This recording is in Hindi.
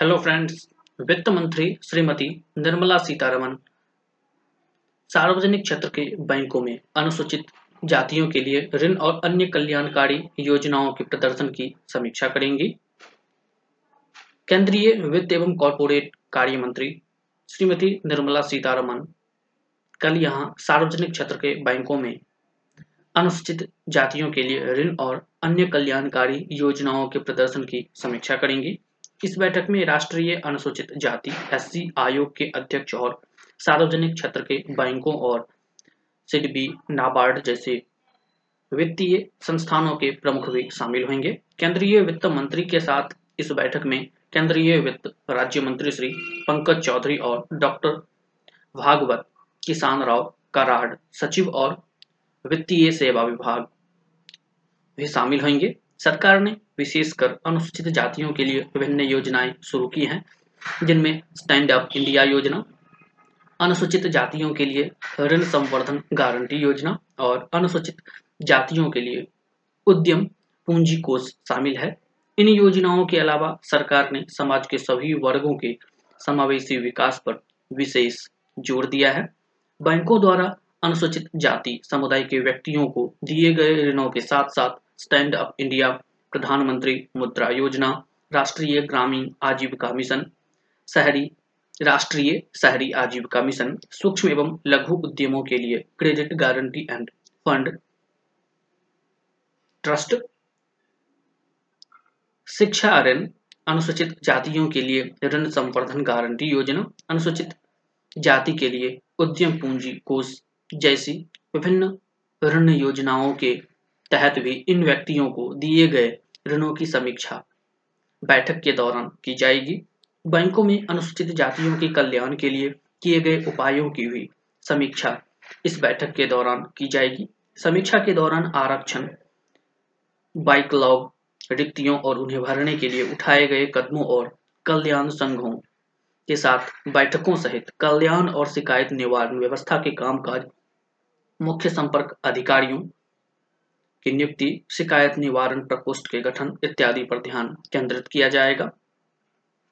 हेलो फ्रेंड्स वित्त मंत्री श्रीमती निर्मला सीतारमन सार्वजनिक क्षेत्र के बैंकों में अनुसूचित जातियों के लिए ऋण और अन्य कल्याणकारी योजनाओं के प्रदर्शन की समीक्षा करेंगी। केंद्रीय वित्त एवं कॉरपोरेट कार्य मंत्री श्रीमती निर्मला सीतारमन कल यहाँ सार्वजनिक क्षेत्र के बैंकों में अनुसूचित जातियों के लिए ऋण और अन्य कल्याणकारी योजनाओं के प्रदर्शन की समीक्षा करेंगी। इस बैठक में राष्ट्रीय अनुसूचित जाति एससी आयोग के अध्यक्ष और सार्वजनिक क्षेत्र के बैंकों और सिडबी नाबार्ड जैसे वित्तीय संस्थानों के प्रमुख भी शामिल होंगे। केंद्रीय वित्त मंत्री के साथ इस बैठक में केंद्रीय वित्त राज्य मंत्री श्री पंकज चौधरी और डॉक्टर भागवत किसान राव कराड़ सचिव और वित्तीय सेवा विभाग भी शामिल होंगे। सरकार ने विशेषकर अनुसूचित जातियों के लिए विभिन्न योजनाएँ शुरू की हैं, जिनमें स्टैंड अप इंडिया योजना, अनुसूचित जातियों के लिए ऋण संवर्धन गारंटी योजना और अनुसूचित जातियों के लिए उद्यम पूंजी कोष शामिल है। इन योजनाओं के अलावा सरकार ने समाज के सभी वर्गों के समावेशी विकास पर विशेष ज़ोर दिया है। बैंकों द्वारा अनुसूचित जाति समुदाय के व्यक्तियों को दिए गए ऋणों के साथ साथ स्टैंड अप इंडिया प्रधानमंत्री मुद्रा योजना, राष्ट्रीय ग्रामीण आजीविका मिशन, शहरी, राष्ट्रीय शहरी आजीविका मिशन, सूक्ष्म एवं लघु उद्यमों के लिए credit guarantee and fund trust, शिक्षा ऋण, अनुसूचित जातियों के लिए ऋण संवर्धन गारंटी योजना, अनुसूचित जाति के लिए उद्यम पूंजी कोष जैसी विभिन्न ऋण योजनाओं के तहत भी इन व्यक्तियों को दिए गए ऋणों की समीक्षा बैठक के दौरान की जाएगी। बैंकों में अनुसूचित जातियों के कल्याण के लिए किए गए उपायों की भी समीक्षा इस बैठक के दौरान की जाएगी। समीक्षा के दौरान आरक्षण, बाइक लॉग, रिक्तियों और उन्हें भरने के लिए उठाए गए कदमों और कल्याण संघों के साथ बैठकों सहित कल्याण और शिकायत निवारण व्यवस्था के कामकाज, मुख्य संपर्क अधिकारियों की नियुक्ति शिकायत निवारण प्रकोष्ठ के गठन इत्यादि पर ध्यान केंद्रित किया जाएगा।